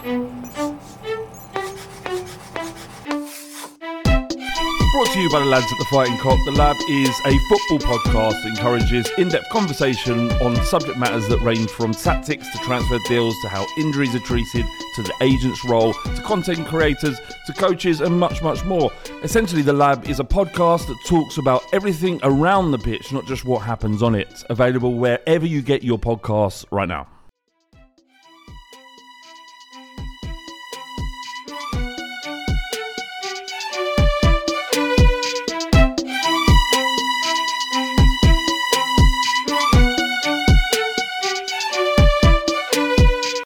Brought to you by the lads at the Fighting Cock, the Lab is a football podcast that encourages in depth conversation on subject matters that range from tactics to transfer deals to how injuries are treated to the agent's role to content creators to coaches and much, much more. Essentially, the Lab is a podcast that talks about everything around the pitch, not just what happens on it. Available wherever you get your podcasts right now.